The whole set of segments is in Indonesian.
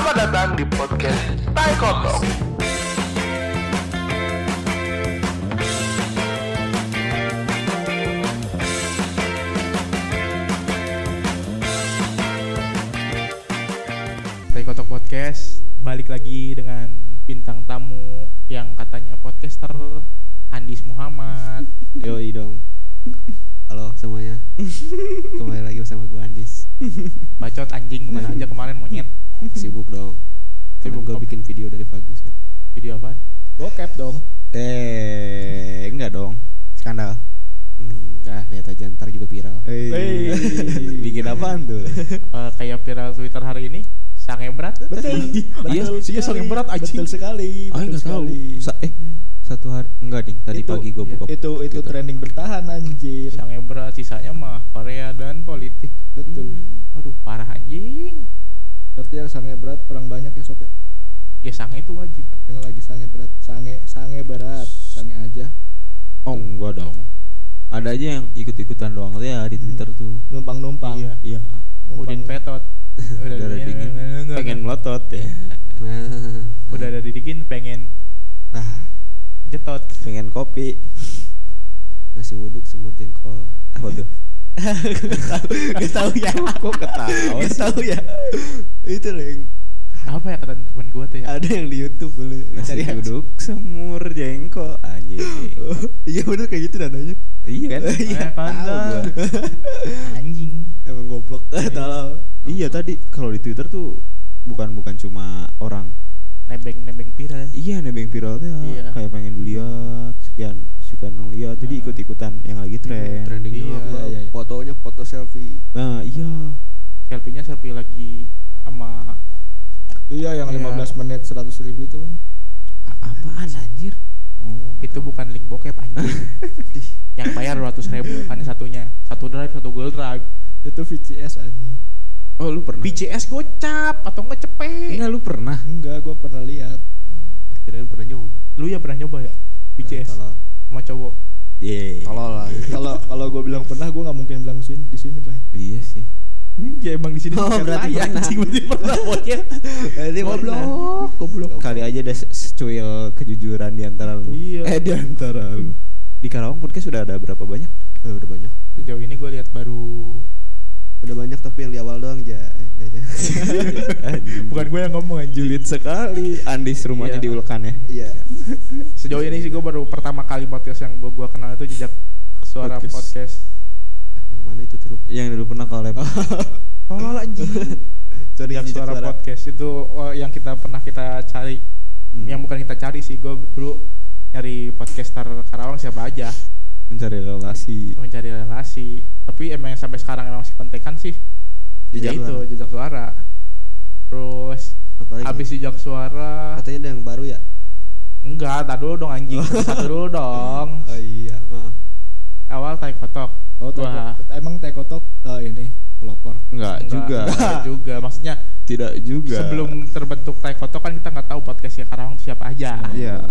Selamat datang di podcast Tai Kotok. Tai Kotok Podcast balik lagi dengan bintang tamu yang katanya podcaster Andis Muhammad. Yoi dong. Halo semuanya. Kembali lagi bersama gua Andis. Bacot anjing ke mana aja kemarin monyet. Sibuk dong. Sibuk apa? bikin video dari Bagus. Video apaan? Bokep dong. Eh, enggak dong. Skandal. Hmm, dah lihat aja ntar juga viral. Wey. bikin apaan tuh? Eh, kayak viral Twitter hari ini sange berat. Betul. Iya, betul iya, sange berat, anjing. Betul sekali. Ah, enggak tahu. Sa eh satu hari enggak ding. Tadi Itu- pagi gua iya. buka. Itu itu Twitter. trending bertahan anjir. Sange berat sisanya mah Korea dan politik. Betul. Hmm, Aduh parah anjing. Berarti yang sange berat orang banyak ya sob ya. Ya sange itu wajib. Yang lagi sange berat, sange sange berat, sange aja. Oh, enggak dong. Ada aja yang ikut-ikutan doang ya di Twitter tuh. Numpang-numpang. Iya. Iya. Udin petot. Udah Darah dingin. Pengen melotot ya. Nah. Udah ada didikin pengen Ah. jetot. pengen kopi nasi uduk semur jengkol apa tuh Gak tahu ya. kok ketawa Gak tahu ya. itu loh yang Apa ya kata teman gue tuh ya? ada yang di YouTube dulu nasi Cari aja. uduk semur jengkol anjing Iya bener kayak gitu nadanya. iya kan Iya, Tahu kagak. gua. Anjing. emang goblok tolong iya tadi kalau di Twitter tuh bukan bukan cuma orang Nebeng-nebeng viral. iya nebeng viral tuh ya Iya. kayak pengen dilihat sekian yang lihat jadi Nah. ikut ikutan yang lagi tren Trendingnya Iya, apa? iya, iya. Fotonya foto selfie. nah iya Selfie-nya selfie lagi sama Iya yang Iya. 15 menit 100 ribu itu kan. Apaan anjir Oh. itu bukan link bokep anjing. yang bayar 200 ribu kan satunya. Satu drive, satu Google Drive. Itu VCS anjing. oh lu pernah VCS gocap atau nggak cepet. enggak lu pernah Enggak, gua pernah lihat. Kirain pernah nyoba. Lu ya pernah nyoba ya? VCS Tolol. Sama cowok. Iya. lah. Kalau kalau gue bilang pernah, gue nggak mungkin bilang sini di sini, bay. Iya sih. Hmm, ya emang di sini Oh, berarti pernah. anjing berarti pernah bocil. Berarti Goblok, goblok. Kali aja ada se- secuil kejujuran di antara lu. Iya. Eh di antara lu. Di Karawang podcast sudah ada berapa banyak? Oh, udah banyak. Sejauh ini gue lihat baru Udah banyak tapi yang di awal doang aja. Eh, enggak aja. bukan gue yang ngomong. Julid sekali. Andis rumahnya Iya. di Ulkan ya. Iya. Sejauh ini sih gue baru pertama kali podcast yang gue kenal itu jejak suara Podcast. podcast. Yang mana itu tuh? Yang dulu pernah collab. Tolol anjing. Sorry, Jejak jejak suara, suara. podcast itu oh, yang kita pernah kita cari. Hmm. Yang bukan kita cari sih, gue dulu nyari podcaster Karawang siapa aja mencari relasi. mencari relasi. Tapi emang yang sampai sekarang emang masih kontekan sih. ya Jejak itu suara. jejak suara. Terus Apalagi? abis jejak suara katanya ada yang baru ya? enggak, tak dulu dong anjing. Satu dulu dong. Oh iya, maaf. Awal tai kotok. Oh, Gua- teko, emang tekotok eh, ini pelopor. Enggak Enggak, juga. enggak juga. Maksudnya Tidak juga. sebelum terbentuk Tai Kotok kan kita nggak tahu podcastnya Karawang itu siapa aja. Iya.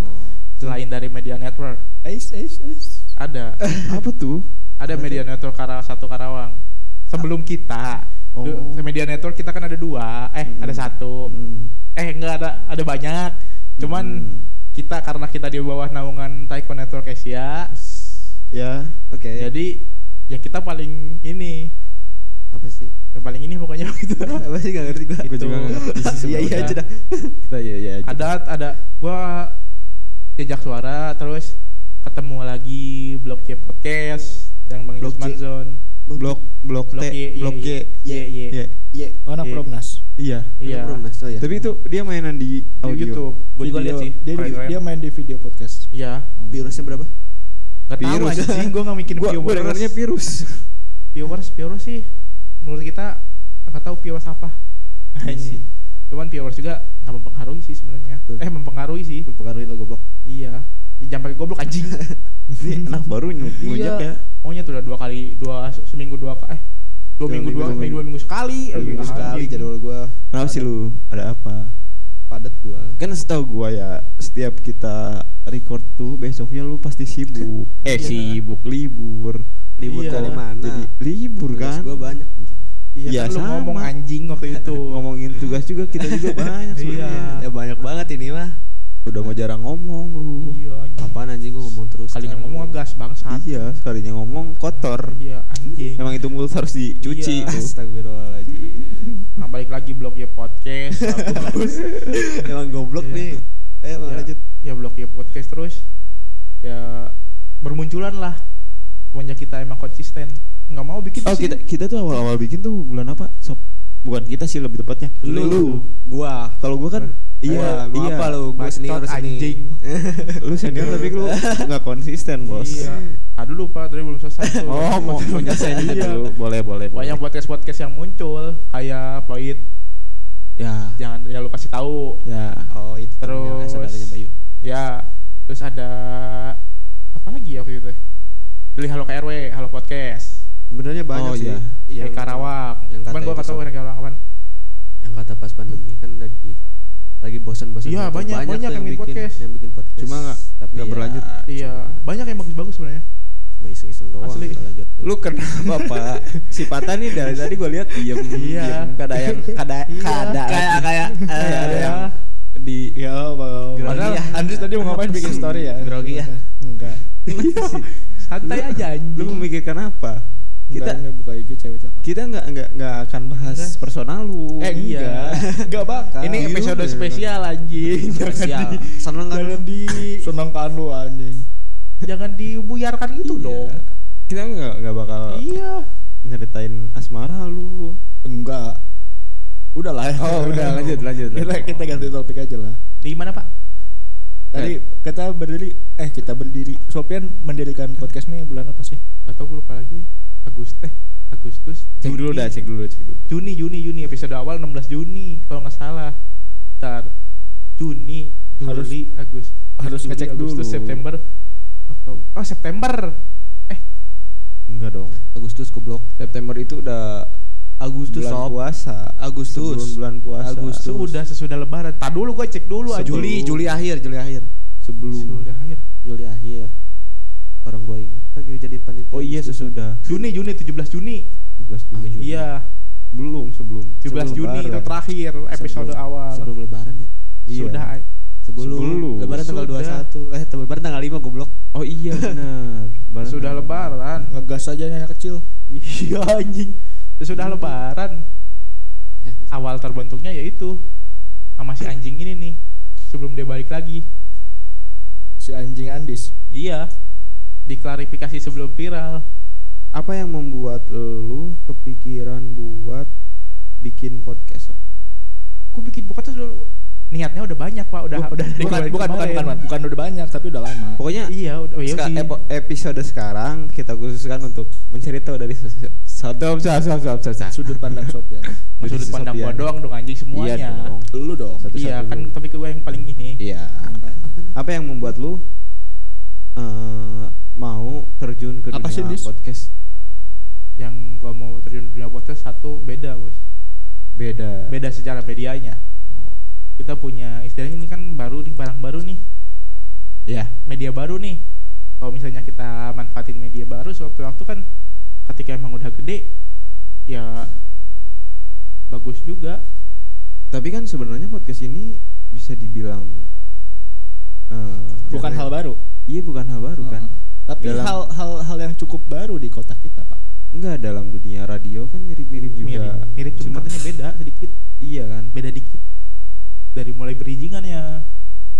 Selain dari media network Ais, ais, ais. Ada Apa tuh? ada media network Karawang satu Karawang. Sebelum kita Oh. Media network kita kan ada dua, eh Mm-mm. ada satu, Hmm. eh enggak ada ada banyak. Cuman Hmm. kita karena kita di bawah naungan Taiko Network Asia, Ya. Oke. jadi ya kita paling ini, apa sih? yang paling ini pokoknya gitu. apa sih gak ngerti gua? Gue Itu. juga nggak ngerti Iya iya aja dah. Kita iya iya aja. ada ada gua jejak suara terus ketemu lagi blog C podcast yang Bang Blog Yusman. Zone blok blok blog T, Y blok G. Y Y Y Iya. Iya, oh anak Iya. Promnas. Iya. iya Promnas, oh ya. Tapi itu dia mainan di di audio. YouTube gua juga Video- lihat sih Dia, keren, keren. dia main di video podcast. iya Virusnya berapa? nggak tahu Virus. anjing gua nggak mikirin viewers dengarnya virus. viewers viewers sih menurut kita nggak tahu viewers apa anjing cuman viewers juga nggak mempengaruhi sih sebenarnya eh mempengaruhi sih Mempengaruhi lo goblok. iya ya, jangan pakai goblok anjing Ini anak baru nyu- ngujak ya. Pokoknya tuh udah dua kali, dua seminggu dua ka- eh dua Dua minggu minggu, dua dua minggu dua minggu sekali. Dua Eh, minggu sekali jadwal gua Kenapa sih lu? Ada apa? padat gua. Kan setahu gua ya setiap kita record tuh besoknya lu pasti sibuk. Eh Iya. sibuk libur. Libur Iya. dari mana? Jadi libur Tugas kan? gua banyak. Iya Ya, kan lu sama. ngomong anjing waktu itu. ngomongin tugas juga kita juga banyak Iya. sebenarnya. Ya banyak banget ini mah. Udah mau jarang ngomong lu Iya anjing. Apaan anjing gua ngomong terus. Kalinya sekarang. ngomong ngegas bangsat. iya sekalinya ngomong kotor Iya anjing. emang itu mulut harus dicuci Iya. tuh Astagfirullahaladzim. Nah, balik lagi blog ya podcast. bagus. Emang goblok Iya. nih. Eh, ya, lanjut. ya blog ya podcast terus. Ya bermunculan lah. Semenjak kita emang konsisten. Nggak mau bikin oh kita kita tuh awal-awal bikin tuh bulan apa sob bukan kita sih lebih tepatnya Lu, gua. kalau gua kan iya Gua, iya apa lu? Gua Bacot senior sini. anjing. lu senior tapi lu nggak konsisten bos Iya. Ah dulu Pak, tadi belum selesai tuh. oh mau mau nyelesain Iya. dulu boleh boleh boleh Banyak podcast-podcast yang muncul kayak Pahit ya jangan ya lu kasih tahu. ya Oh, itu Terus- saudaranya Bayu. Ya, terus ada apa lagi ya waktu itu? Beli Halo KRW, Halo Podcast. Sebenarnya banyak Oh, sih. iya. Yang Karawang. yang Cuman kata gua nggak tahu yang Karawang apaan. yang kata pas pandemi kan lagi lagi bosan-bosan Iya, gitu. banyak- banyak tuh yang bikin podcast. yang bikin podcast Cuma nggak- tapi nggak ya, berlanjut. Iya, cuma- banyak yang bagus-bagus sebenarnya. cuma iseng-iseng doang Asli. lanjut lu kenapa pak si Pata nih dari tadi gue lihat diem Iya. diem kada yang kada kada kayak kayak kayak ada eh, yang di Ya, Bang. Padahal ya. Andris tadi mau ngapain bikin story ya? Grogi ya. Enggak. Santai aja lu memikirkan apa Kita ini buka IG cewek cakep. kita nggak nggak nggak akan bahas Enggak. personal lu Eh, iya. Enggak bakal. Ini episode Iya, spesial anjing. Jangan spesial di, seneng kan jangan di seneng kan lu anjing. jangan dibuyarkan gitu Iya. dong. kita nggak nggak bakal Iya. nyeritain asmara lu Enggak. Udah lah. Oh, udah, lanjut, lanjut, Kita, lanjut. kita ganti topik aja lah. Di mana, Pak? Tadi kita berdiri eh kita berdiri Sofian mendirikan podcast nih bulan apa sih? Gak tau gue lupa lagi. Agustus, Agustus. cek dulu dah cek dulu cek dulu Juni, Juni, Juni episode awal 16 Juni kalau nggak salah. Ntar Juni, Harus- Juli, Agustus. harus Juli, ngecek Agustus, dulu. September, Oktober. Oh September. Eh enggak dong Agustus goblok September itu udah Agustus bulan sob puasa Agustus. sebelum bulan puasa Agustus. sudah sesudah Lebaran. Tadi dulu gue cek dulu aja. Juli Juli akhir Juli akhir sebelum Sudah akhir. Juli akhir orang gua inget lagi jadi panitia oh iya sesudah Juni, Juni 17 Juni. 17 Juni Oh, Juni. Iya, belum sebelum 17 sebelum Juni itu Lebaran. terakhir episode Sebelum- awal. sebelum lebaran ya Iya. Sudah sebelum, Sebelum. lebaran tanggal Sudah. 21 eh tanggal lebaran tanggal 5 goblok oh iya benar Lebaran sudah Lebaran. Ngegas aja nih anak kecil. Iya anjing. Sesudah Lebaran. Ya, Awal terbentuknya yaitu sama si anjing ini nih. Sebelum dia balik lagi. Si anjing Andis. Iya. Diklarifikasi sebelum viral. apa yang membuat lu kepikiran buat bikin podcast Sob? Gue bikin podcast dulu. Niatnya udah banyak pak, udah Bu- udah dari bukan, bukan, bukan, bukan, bukan, bukan udah banyak tapi udah lama. pokoknya Iya, udah oh, iya episode sekarang kita khususkan untuk mencari tahu dari sodom. Sudut pandang. Nggak sudut pandang gua doang dong anjing semuanya. Iya dong. Lu dong. Satu-satu Iya kan topik gue yang paling ini. Iya. Apa yang membuat lu eh, mau terjun ke Apa sih, dunia Dis? podcast? Yang gua mau terjun di dunia podcast satu beda bos. Beda. Beda secara medianya. Kita punya istilahnya ini kan baru nih barang baru nih. Ya. media baru nih. Kalau misalnya kita manfaatin media baru suatu waktu kan ketika emang udah gede ya bagus juga. Tapi kan sebenarnya podcast ini bisa dibilang eh, Bukan hal baru. Iya bukan hal baru kan. Tapi Dalam- hal hal hal yang cukup baru di kota kita, Pak. Enggak dalam dunia radio kan mirip-mirip juga. Mirip, mirip cuma katanya beda sedikit, Iya kan. beda dikit. Dari mulai bridgingannya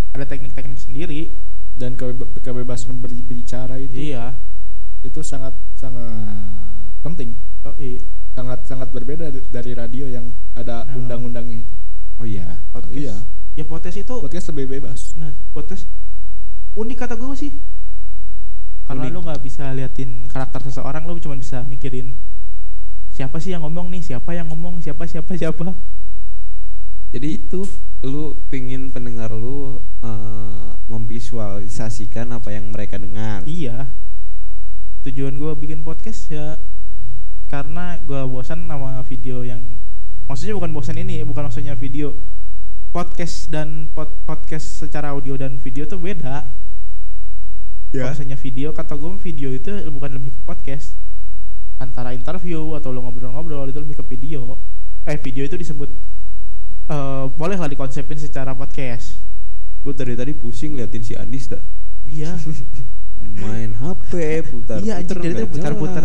ada teknik-teknik sendiri. Dan kebe- kebebasan ber- berbicara itu Iya. itu sangat sangat penting. Oh, iya. Sangat sangat berbeda dari radio yang ada Nah. undang-undangnya itu. Oh iya. Podcast. iya. Ya podcast itu Podcast lebih bebas. nah podcast unik kata gue sih. Karena Unik. lu nggak bisa liatin karakter seseorang, lu cuma bisa mikirin siapa sih yang ngomong nih, siapa yang ngomong, siapa siapa siapa. Jadi itu lu pingin pendengar lu eh, memvisualisasikan apa yang mereka dengar. Iya. Tujuan gue bikin podcast ya karena gue bosan sama video yang maksudnya bukan bosan ini, bukan maksudnya video podcast dan pod- podcast secara audio dan video tuh beda. Kalau misalnya video kata gue video itu bukan lebih ke podcast. antara interview atau lu ngobrol-ngobrol itu lebih ke video eh video itu disebut eh boleh lah dikonsepin secara podcast Gue dari tadi pusing liatin si Andis dah. iya Main HP, putar Iya, anjing, jadi tuh putar-putar.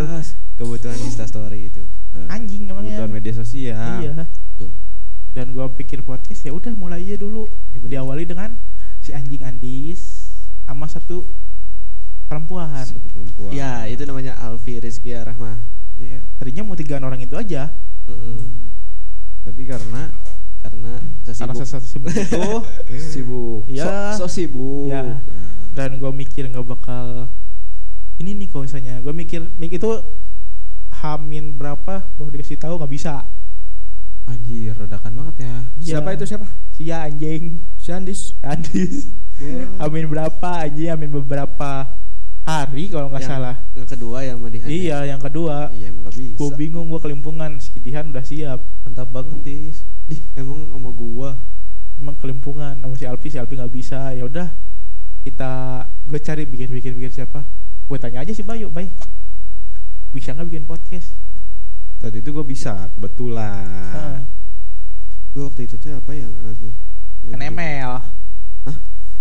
Kebutuhan Insta Story itu. Eh, anjing emangnya Kebutuhan media sosial. iya Betul. dan gua pikir podcast ya udah mulai aja dulu diawali dengan si anjing Andis sama satu perempuan Satu perempuan. Ya, itu namanya Alfi Rizky Rahma. Iya, tadinya mau tigaan orang itu aja Tapi karena Karena saya karena sibuk. sesuatu sibuk itu sibuk. Iya. So, so sibuk. Nah. dan gue mikir nggak bakal ini nih kalau misalnya gue mikir mik itu hamin berapa baru dikasih tahu nggak bisa Anjir, redakan banget ya. Iya. Siapa itu siapa? si ya anjing Si Andis. Andis hamin berapa anjing hamin beberapa hari kalau nggak salah Yang kedua yang Madihan. iya yang kedua Iya, emang gak bisa. gue bingung gue kelimpungan si Dihan udah siap Mantap banget, Tis. Dih, emang sama gua. emang kelimpungan sama si Alfi si Alfi nggak bisa ya udah kita gue cari bikin bikin bikin siapa gue tanya aja si Bayu Bay bisa nggak bikin podcast Saat itu gue bisa, kebetulan. Heeh. Gua waktu itu tuh apa yang lagi? Main ML Hah?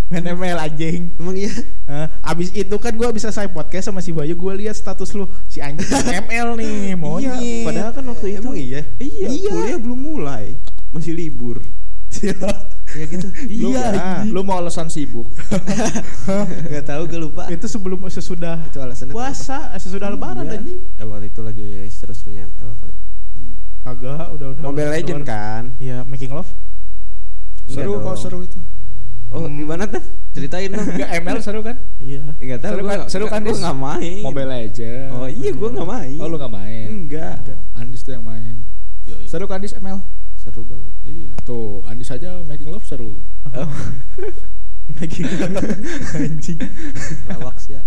Main ML anjing Emang iya? Eh, Abis itu kan gue bisa saya podcast sama si Bayu Gue lihat status lu Si anjing ML nih Monyet Iya, padahal kan waktu itu Emang iya? Iya, Iya. kuliah belum mulai. Masih libur. Ya gitu. Lu, Iya, lu mau alasan sibuk. Gak tahu gue lupa. Itu sebelum sesudah Itu alasannya puasa eh, Sesudah lebaran Iya. anjing Ya waktu itu lagi seru-serunya ML kali. Kagak udah udah Mobile Legend kan? Iya making love Seru Enggak kok seru itu. Oh, gimana tuh? Ceritain dong. Enggak ML seru kan? Iya Enggak tahu Seru gua. kan- seru kan, Dis? enggak main. Mobile Legend. Oh iya, gue enggak main. Oh lu nggak main? Enggak. Oh, Andis tuh yang main. Yoi. Seru kan Andis ML? Seru banget. Iya. Tuh Andis aja making love seru. Making love Anjing Lawak sih ya.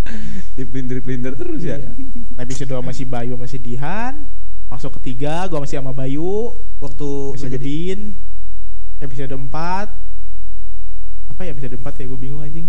Di pelintir-pelintir terus ya. Iya. Nah episode sama si Bayu sama si Dihan Masuk ketiga gue masih sama Bayu Waktu Masih. Bedin Episode 4 Apa ya episode 4 ya gue bingung anjing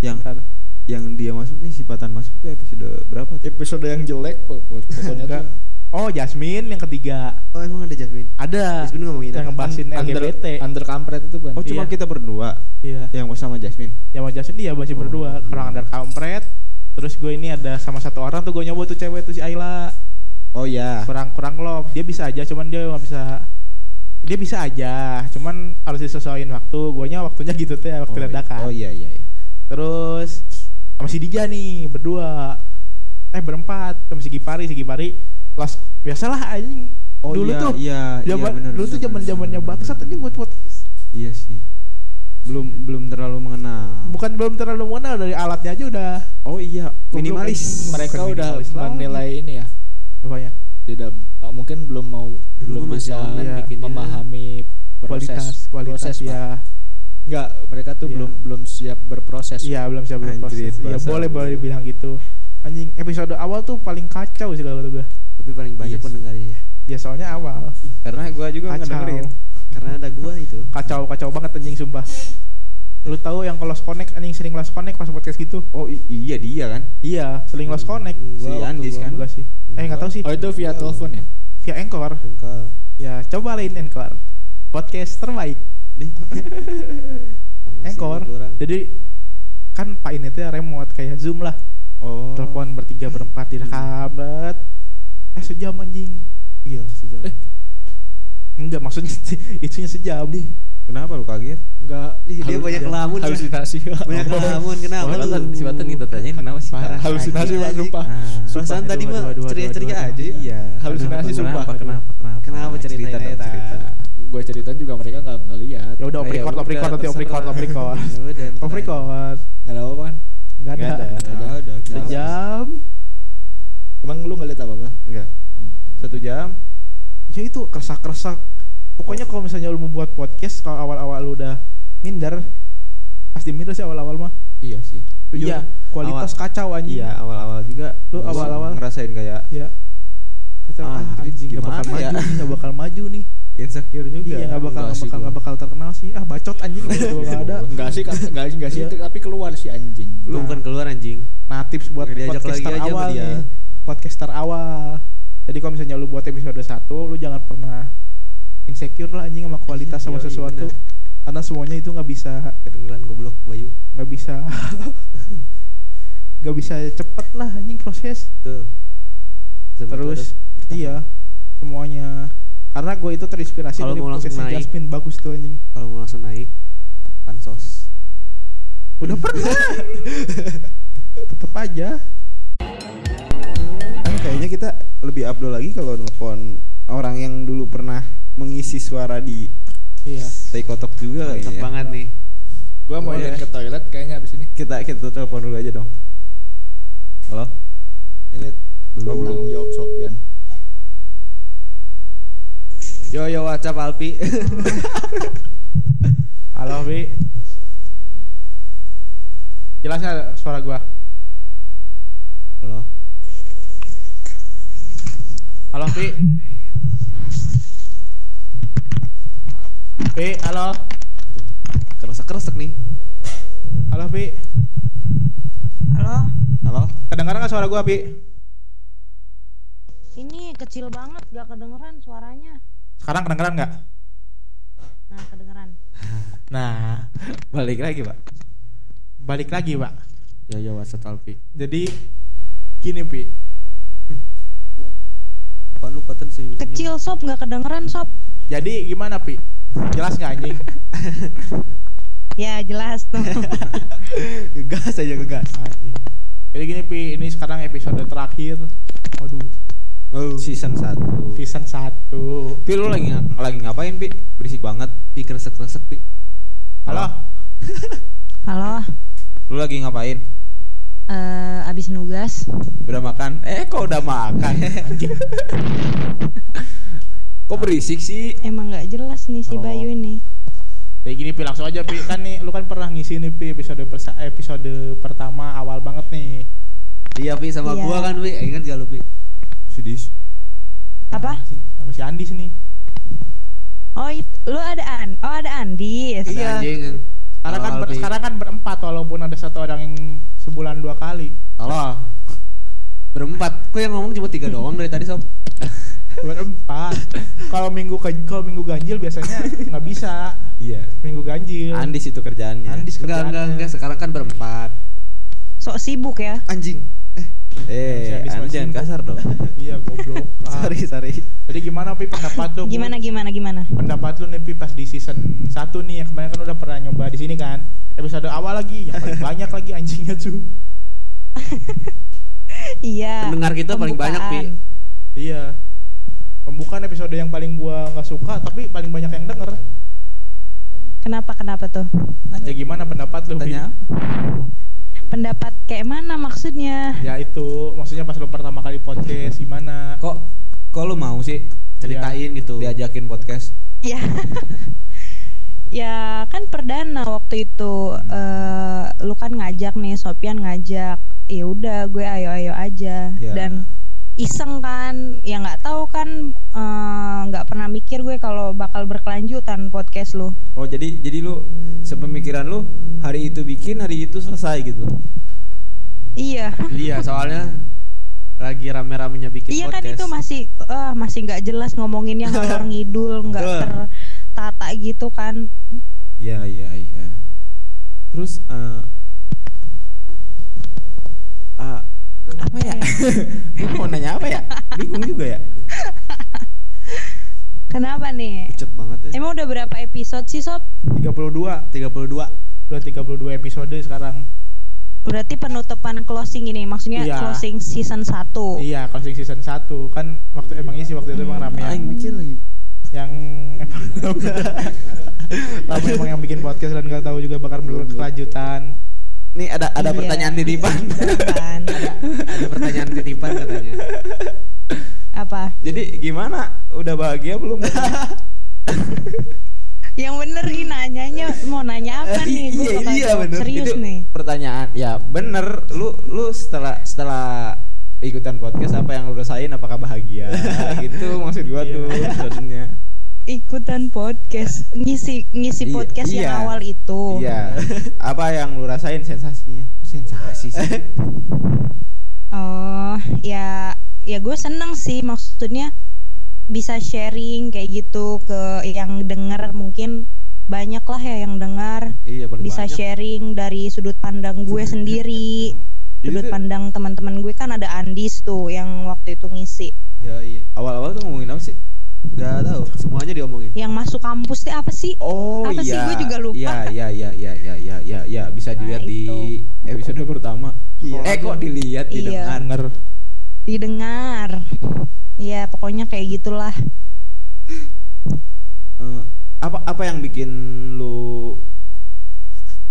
Yang Ntar yang dia masuk nih sifatan masuk tuh episode berapa tuh? Episode yang jelek pok- pok- pokoknya tuh. Oh Jasmine yang ketiga Oh emang ada Jasmine. Ada Jasmine ngomongin Yang ngebahasin Under, LGBT under kampret itu kan. Oh cuma Iya. kita berdua Iya yang sama Jasmine. Yang sama Jasmine dia masih Oh, berdua iya. Orang under kampret Terus gue ini ada sama satu orang tuh gue nyoba tuh cewek tuh si Ayla Oh iya. kurang kurang love dia bisa aja cuman dia nggak bisa dia bisa aja cuman harus disesuaiin waktu guanya waktunya gitu teh waktu oh, dadakan Oh iya iya iya. terus sama si Dija nih berdua eh berempat sama si Gipari si Gipari los biasalah anjing Oh dulu iya, tuh iya, zaman iya, bener, dulu tuh bener, zaman zamannya bangsat tapi buat podcast Iya sih. Belum belum terlalu mengenal. bukan belum terlalu mengenal dari alatnya aja udah Oh iya, minimalis. Mereka udah minimalis lagi. menilai ini ya. apanya Tidak ah, mungkin belum mau belum mah masih bisa online bikinnya. memahami proses kualitas kualitas proses, Pak. ya Enggak, mereka tuh Iya. belum belum siap berproses. Iya belum siap belum Anjrit, proses. Ya boleh boleh dibilang gitu. Anjing episode awal tuh paling kacau sih kalau gue. Tapi paling banyak Yes. pendengarnya ya. Ya soalnya awal Karena gua juga kacau. ngedengerin. Karena ada gua itu. Kacau kacau banget anjing sumpah. Lu tahu yang kalau lost connect anjing sering lost connect pas podcast gitu? Oh iya dia kan. Iya, sering lost connect. Si Gua waktu Andis kan? Enggak sih. Eh enggak tahu sih. Oh itu via telepon ya? Via Anchor. Engkau. Ya, coba lain Anchor. Podcast terbaik. Si Anchor. Jadi kan Pak ini tuh remote kayak Zoom lah. Oh. Telepon bertiga berempat direkam. Eh sejam anjing. Iya, sejam. Eh. Enggak maksudnya itunya sejam nih. Kenapa lu kaget? Enggak. Ih, dia halus- banyak kelamun. ya. Halusinasi. Banyak kelamun kenapa Oh, lu? Si Batan kita tanyain kenapa sih? Parah. Halusinasi Pak, anjing. sumpah. Ah. Perasaan tadi mah ceria-ceria aja ya. Iya. Halusinasi, Kenapa, sumpah. Kenapa? Kenapa? Kenapa? Kenapa cerita, Cerita. Gue ceritain juga mereka nggak ngeliat. Ya udah off Ah, ya record, off udah, record nanti off terserah. record, off record. Ya aja. record. Nggak ada apa kan? Enggak Nggak ada. ada. Ada. Kenapa? Sejam. Emang lu nggak lihat apa apa? Enggak. Oh, enggak. Satu jam. Ya itu kersak-kersak. Pokoknya kalau misalnya lu mau buat podcast kalau awal-awal lu udah minder pasti minder sih awal-awal mah. Iya sih. Jujur, Iya. Kualitas Awal- kacau anjing. Iya awal-awal juga. Lu awal-awal? ngerasain kayak Iya. Kacau Ah, ah, anjing nggak bakal ya? maju nih, nggak bakal maju nih. insecure juga. Iya nggak bakal sih bakal nggak bakal terkenal sih. Ah bacot anjing nggak ada. Enggak sih, kan- enggak sih, enggak sih, Iya. tapi keluar si anjing. Lu bukan keluar anjing. Nah tips buat podcaster lagi aja sama awal dia. nih. Podcaster awal. Jadi kalau misalnya lu buat episode 1, lu jangan pernah insecure lah anjing sama kualitas sama Yoi, sesuatu. bener. Karena semuanya itu nggak bisa kedengeran goblok Bayu nggak bisa nggak bisa cepet lah anjing proses. betul Sebut Terus iya semuanya karena gue itu terinspirasi Kalau dari mau langsung naik. Jasmine bagus tuh anjing. kalau mau langsung naik pansos Udah pernah. Tetep aja. kan kayaknya kita lebih upload lagi kalau nelfon orang yang dulu pernah mengisi suara di Iya. Stay Kotok juga mantap kayaknya. banget nih Gua mau Boleh. ke toilet kayaknya abis ini. Kita kita telepon dulu aja dong. Halo? Ini belum tanggung jawab Sopian. yo yo WhatsApp Alpi Halo, Bi. Jelas nggak suara gua? halo Halo, Bi. Bi, halo. aduh keresek keresek nih Halo, Bi. Halo, Halo? Kedengaran nggak suara gua, Bi? ini kecil banget gak kedengeran suaranya. Sekarang kedengeran nggak? Nah, kedengeran. Nah, Balik lagi, Pak. balik lagi, Pak. yo yo WhatsApp Alpi Jadi gini, Bi. apa lu paten senyum Kecil sob gak kedengeran sob. Jadi gimana, Pi? Jelas nggak anjing? Ya jelas tuh. Ngegas aja ngegas. Anjing. Jadi gini, Pi, ini sekarang episode terakhir. Waduh, Season 1. season 1. Pi lu lagi lagi ngapain, Pi? Berisik banget. pi keresek pi Halo. Halo, Lu lagi ngapain? eh abis nugas. Udah makan? Eh, kok udah makan? Anjing. Kok berisik sih? Emang gak jelas nih si Oh. Bayu ini. Kayak gini Pi langsung aja Pi kan nih lu kan pernah ngisi nih Pi episode persa- episode pertama awal banget nih. iya pi sama Iya. gua kan pi ingat gak lu pi Sedih. Apa? Sama si Andi sini. Oh, lu ada An? Oh, ada Andis. Iya. anjing Sekarang kan ber- sekarang kan berempat walaupun ada satu orang yang sebulan dua kali. Salah. Berempat. Kok yang ngomong cuma tiga doang dari tadi sob? Berempat. kalau minggu ke- kalau minggu ganjil biasanya nggak bisa. Iya. Minggu ganjil. Andis itu kerjaannya. Andis Enggak enggak kerjaannya. enggak. Sekarang kan berempat. Sok sibuk ya. Anjing. Eh, Anda masih jangan kasar dong. Iya goblok. Ah. sorry, sorry. Jadi gimana Pi pendapat lu? Gimana gimana gimana? pendapat lu nih Pi pas di season 1 nih yang kemarin kan udah pernah nyoba di sini kan episode awal lagi yang paling banyak lagi anjingnya tuh Iya. Pendengar kita paling banyak, Pi. iya pembukaan episode yang paling gua nggak suka tapi paling banyak yang denger Kenapa kenapa tuh? ya gimana pendapat lu? Tanya apa? Pendapat kayak mana maksudnya? ya itu maksudnya pas lu pertama kali podcast gimana Kok kok lu mau sih Ceritain gitu. diajakin podcast? Ya. ya kan perdana waktu itu eh lu kan ngajak nih Sopian ngajak. Ya udah gue ayo-ayo aja Ya. dan iseng kan ya nggak tahu kan eh, nggak pernah mikir gue kalau bakal berkelanjutan podcast lu. Oh, jadi jadi lu sepemikiran lu hari itu bikin, hari itu selesai gitu. Iya. Iya, soalnya lagi rame-ramenya bikin Iya kan podcast. itu masih eh, masih nggak jelas ngomonginnya ngalor ngidul nggak tertata gitu kan. Iya, iya, iya. Terus eh ah, apa ya? Gua mau nanya apa ya? Bingung juga ya. Kenapa nih? Pucet banget ya. Emang udah berapa episode sih sob? 32 32. udah 32 episode sekarang Berarti penutupan closing ini maksudnya Iya. closing season 1 iya closing season 1 kan waktu emang isi waktu itu emang rame yang, Aing mikir lagi. yang emang rame emang yang bikin podcast dan nggak tahu juga bakal berkelanjutan Nih ada ada Iya. pertanyaan titipan. Kan? Ada pertanyaan titipan katanya. Apa? Jadi gimana? Udah bahagia belum? Yang bener nih nanyanya mau nanya apa nih? Gue iya, iya bener. serius Itu nih. Pertanyaan. Ya, bener. Lu lu setelah setelah ikutan podcast apa yang lu rasain apakah bahagia? gitu maksud gua Iya. tuh sebenarnya. Ikutan podcast ngisi ngisi Iya, podcast iya. yang awal itu. Iya. Apa yang lu rasain sensasinya? Kok sensasi sih? Oh, ya ya gue seneng sih maksudnya bisa sharing kayak gitu ke yang denger mungkin banyak lah ya yang dengar Iya bisa banyak. sharing dari sudut pandang gue sendiri sudut tuh- pandang teman-teman gue kan ada Andis tuh yang waktu itu ngisi Ya iya. Awal-awal tuh ngomongin apa sih? Gak tahu, semuanya diomongin. yang masuk kampus teh apa sih Oh Apa sih? iya. Gua juga lupa. Iya iya iya iya iya iya iya ya. bisa Nah, dilihat di itu. episode pertama. Iya. Eh kok dilihat Iya. didengar? didengar ya pokoknya kayak gitulah Eh, apa apa yang bikin lu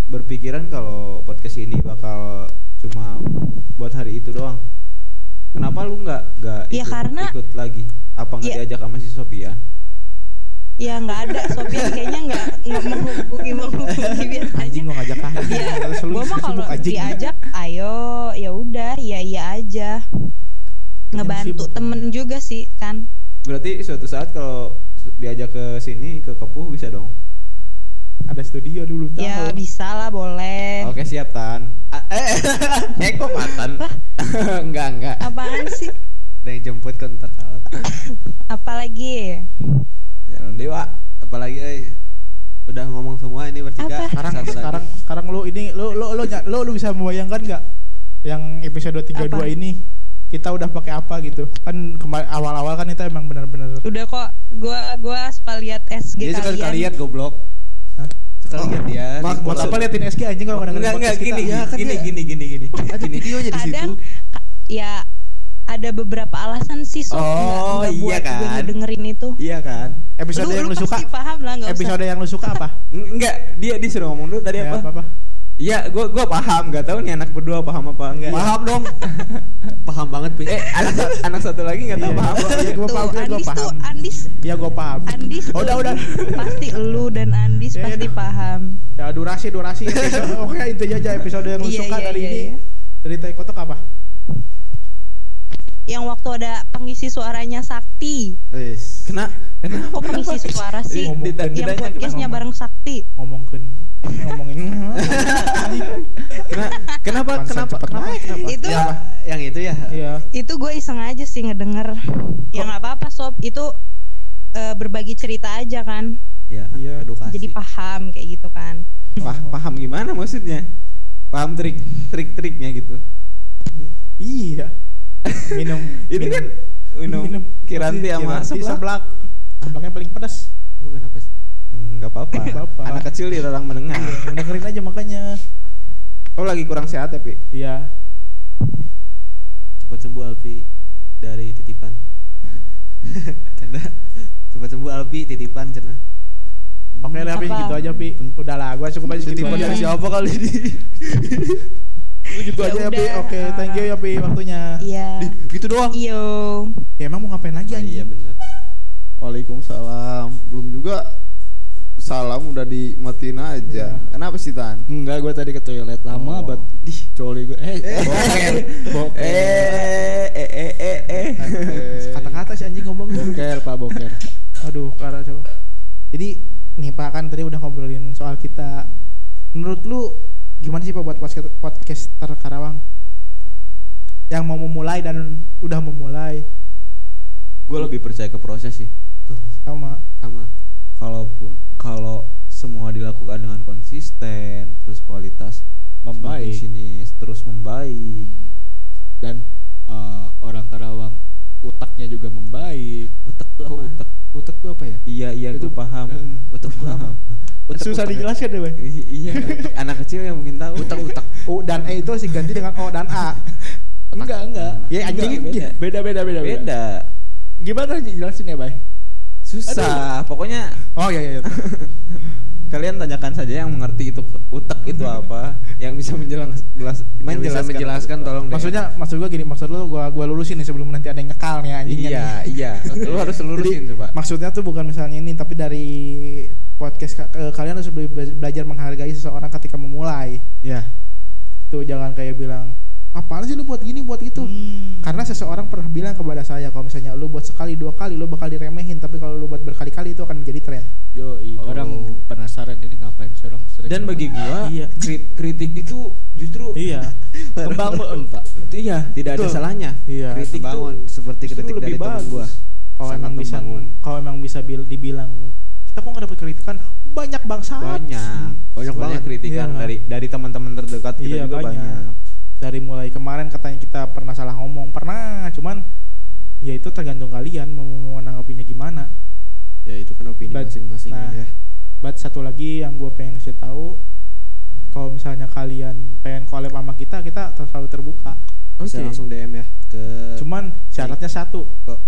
berpikiran kalau podcast ini bakal cuma buat hari itu doang? Kenapa lu nggak nggak Ya, ikut, karena- ikut lagi? Apa nggak Ya. diajak sama si Sofian? ya nggak ada Sofian kayaknya nggak nggak menghubungi menghubungi biasanya anjing gua ngajak lagi Iya, gue mah kalau diajak, ayo, ya udah, ya iya aja. Ngebantu temen juga sih kan. Berarti suatu saat kalau diajak ke sini ke Kepuh bisa dong? ada studio dulu tahu Ya bisa lah, boleh. Oke siap Tan. Eh, eh kok Patan? enggak enggak. Apaan sih? Ada yang jemput ke ntar kalap. Apalagi? Jalan dewa. Apalagi eh, udah ngomong semua ini bertiga. Apa? sekarang Satu lagi. sekarang sekarang lu ini lu lu lu lu, lu bisa membayangkan nggak yang episode 32 Apa? ini kita udah pakai apa gitu kan kemarin awal-awal kan itu emang benar-benar Udah kok, gua gua suka lihat SG Dia suka suka kalian. lihat goblok. Hah? Suka lihat dia. Mak, buat apa liatin SG anjing kalau nggak Enggak enggak gini, Ya, kan gini, gini gini gini Ada Gini. videonya di situ. Ya ada beberapa alasan sih sob Oh, nggak- nggak iya buat gue kan? ngedengerin itu. Iya kan? episode lu, yang lu lu suka pasti paham lah usah. episode yang lu suka apa Eng- Enggak, dia disuruh ngomong dulu tadi Ya, apa? apa Iya, gua gua paham, nggak tahu nih anak berdua paham apa enggak. Paham dong. Paham banget, Pi. Eh, anak anak satu lagi nggak tahu Iya. paham. Iya, gua Tuh, paham, gua Andis tuh, paham. Andis, ya gue paham Andis Oh, udah udah pasti lu dan Andis Ya, pasti udah. paham. ya durasi durasi episode oke intinya aja episode yang lu Iya, suka iya, dari iya, ini iya. cerita kotok apa Yang waktu ada pengisi suaranya Sakti. Wis. Kena kena Kok pengisi suara sih? Ngomong Dita- kan. yang ditanya podcastnya kenapa? bareng Sakti. ngomongin ngomongin Kena, kenapa Pansan kenapa kenapa banget. kenapa? Itu Ya, yang itu ya. iya itu gue iseng aja sih ngedenger. Ya nggak apa-apa sob. Itu eh, berbagi cerita aja kan. Ya, Iya. edukasi. Jadi paham kayak gitu kan. Pah- paham gimana maksudnya? Paham trik trik-triknya gitu. iya minum Ini kan minum, kiranti sama seblak. seblak seblaknya paling pedas Emang kenapa sih? Enggak apa-apa. Nggak apa-apa. Anak kecil di orang menengah. Iya, dengerin aja makanya Oh lagi kurang sehat ya, Pi? iya Cepat sembuh Alfi dari titipan. Canda. Cepat sembuh Alfi titipan cina. oke lah Pi gitu aja Pi udahlah gua cukup aja segitu Titipan dari siapa kali ini? gitu Ya aja ya Pi udah, oke thank you ya Pi waktunya Iya. gitu doang. Iyo. ya emang mau ngapain lagi Ah, iya anjing benar. Waalaikumsalam. Belum juga salam udah dimatiin aja. Iya. Kenapa sih Tan? Enggak, gue tadi ke toilet lama Oh. banget. Di coli gue. Eh, boker. Boker. Eh, eh, eh, eh, eh. kata-kata si anjing ngomong Boker, Pak Boker. aduh karena coba jadi nih Pak kan tadi udah ngobrolin soal kita menurut lu gimana sih Pak buat podcast- podcaster Karawang yang mau memulai dan udah memulai Gue lebih percaya ke proses sih. Tuh, sama sama. Kalaupun kalau semua dilakukan dengan konsisten, terus kualitas Membaik. sini terus membaik. Hmm. Dan eh, orang Karawang utaknya juga membaik. Utek tuh apa? utek? Utak tuh apa ya? Iya iya gue paham. Eh, Utek Utek, Susah utek. dijelaskan deh, Bang. I- iya, anak kecil yang mungkin tahu. Utek. U dan E itu sih ganti dengan O dan A Enggak, enggak. Ya, anjing, Enggak, beda. Beda, beda, beda. Beda. Gimana jelasin ya, Bay? Susah. Pokoknya oh iya iya iya. kalian tanyakan saja yang mengerti itu utek itu apa, yang bisa menjelaskan Yang bisa menjelaskan, menjelaskan tolong deh. maksudnya maksud gua gini maksud lu gua gua lulusin nih sebelum nanti ada yang nyekal nih anjingnya Iya, nih. iya. Lu harus lurusin Jadi, coba. Maksudnya tuh bukan misalnya ini tapi dari podcast ka- eh, kalian harus bela- belajar menghargai seseorang ketika memulai. Iya. Itu jangan kayak bilang apaan sih lu buat gini buat itu Hmm. karena seseorang pernah bilang kepada saya kalau misalnya lu buat sekali dua kali lu bakal diremehin tapi kalau lu buat berkali-kali itu akan menjadi tren Yo, orang penasaran ini ngapain sih orang sering Dan bagi gua Iya. kri- kritik itu justru iya membangun pak iya tidak ada salahnya. Iya. Kritik bangun seperti kritik dari teman gua kalau emang bisa kalau emang bisa bil- dibilang kita kok nggak dapet kritikan banyak bangsa banyak Banyak banget. kritikan Iya. dari dari teman-teman terdekat kita Iya, juga banyak. banyak. dari mulai kemarin katanya kita pernah salah ngomong pernah cuman ya itu tergantung kalian mau menanggapinya gimana ya itu kan opini masing-masing nah, ya but satu lagi yang gue pengen kasih tahu kalau misalnya kalian pengen collab sama kita kita selalu terbuka bisa Oke. langsung DM ya ke cuman syaratnya satu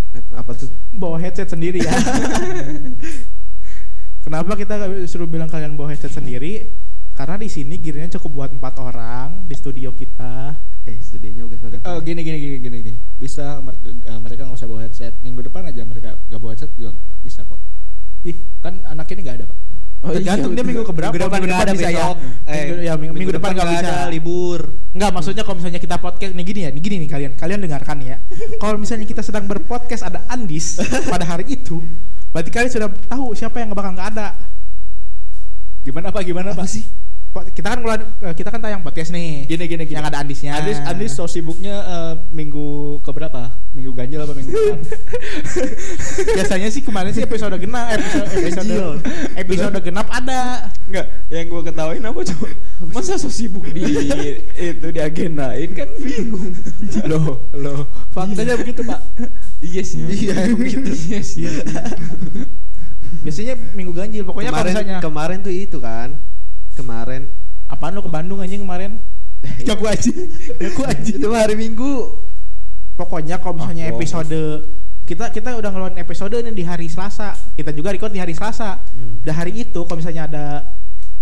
network Apa tuh? bawa headset sendiri ya kenapa kita nggak suruh bilang kalian bawa headset sendiri? Karena di sini gearnya cukup buat empat orang di studio kita. Eh studionya ugas banget. Oh gini gini gini gini nih bisa mer- eh, mereka nggak usah bawa headset. Minggu depan aja mereka nggak bawa headset juga nggak bisa kok. Ih, kan anak ini nggak ada pak. Oh, tergantung dia minggu keberapa minggu depan nggak ada bisa ya. Besok Minggu, ya, minggu, minggu depan nggak bisa. ada libur. Enggak, maksudnya kalau misalnya kita podcast nih gini ya, nih gini nih kalian, kalian dengarkan ya. Kalau misalnya kita sedang berpodcast ada Andis pada hari itu, berarti kalian sudah tahu siapa yang bakal nggak ada. gimana pak? Gimana pak? sih Kita kan ngeluarin- eh, kita kan tayang podcast nih. gini gini gini Yang ada Andisnya. Andis Andis so sibuknya eh, minggu keberapa minggu ganjil apa minggu genap Biasanya sih kemarin sih episode genap, episode episode, episode genap ada. Enggak, yang gua ketawain apa coba? Masa so sibuk di itu di agendain kan bingung. loh loh faktanya begitu pak Iya sih. Iya begitu. Iya sih. Biasanya minggu ganjil, pokoknya kalau kemarin misalnya kemarin tuh itu kan kemarin apaan lu ke Bandung anjing kemarin? Jago aja, jago aja. itu hari minggu Pokoknya kalau misalnya Oh. episode kita kita udah ngeluarin episode nih di hari Selasa. Kita juga record di hari Selasa. Udah hari itu kalau misalnya ada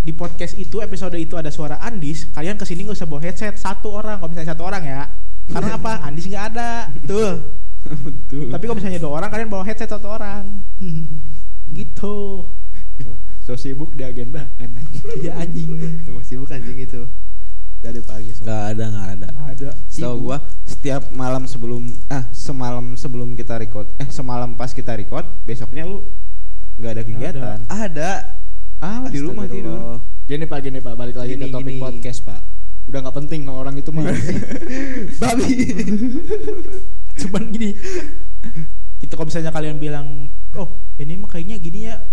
di podcast itu episode itu ada suara Andis, kalian ke sini nggak usah bawa headset satu orang. Kalau misalnya satu orang ya, karena apa? Andis nggak ada. Tuh. Betul. Tapi kalau misalnya dua orang, kalian bawa headset satu orang. gitu. So sibuk di agenda kan Iya anjing. emang sibuk anjing itu dari pagi so. Enggak ada, enggak ada. Nggak ada. Setahu gua setiap malam sebelum ah semalam sebelum kita record eh semalam pas kita record besoknya lu nggak ada kegiatan. ada Ah di rumah tidur. Gini pak gini pak balik lagi Gini, ke topik gini. podcast pak udah nggak penting orang itu mah babi Cuman gini. Kita kalau misalnya kalian bilang, "Oh, ini mah kayaknya gini ya."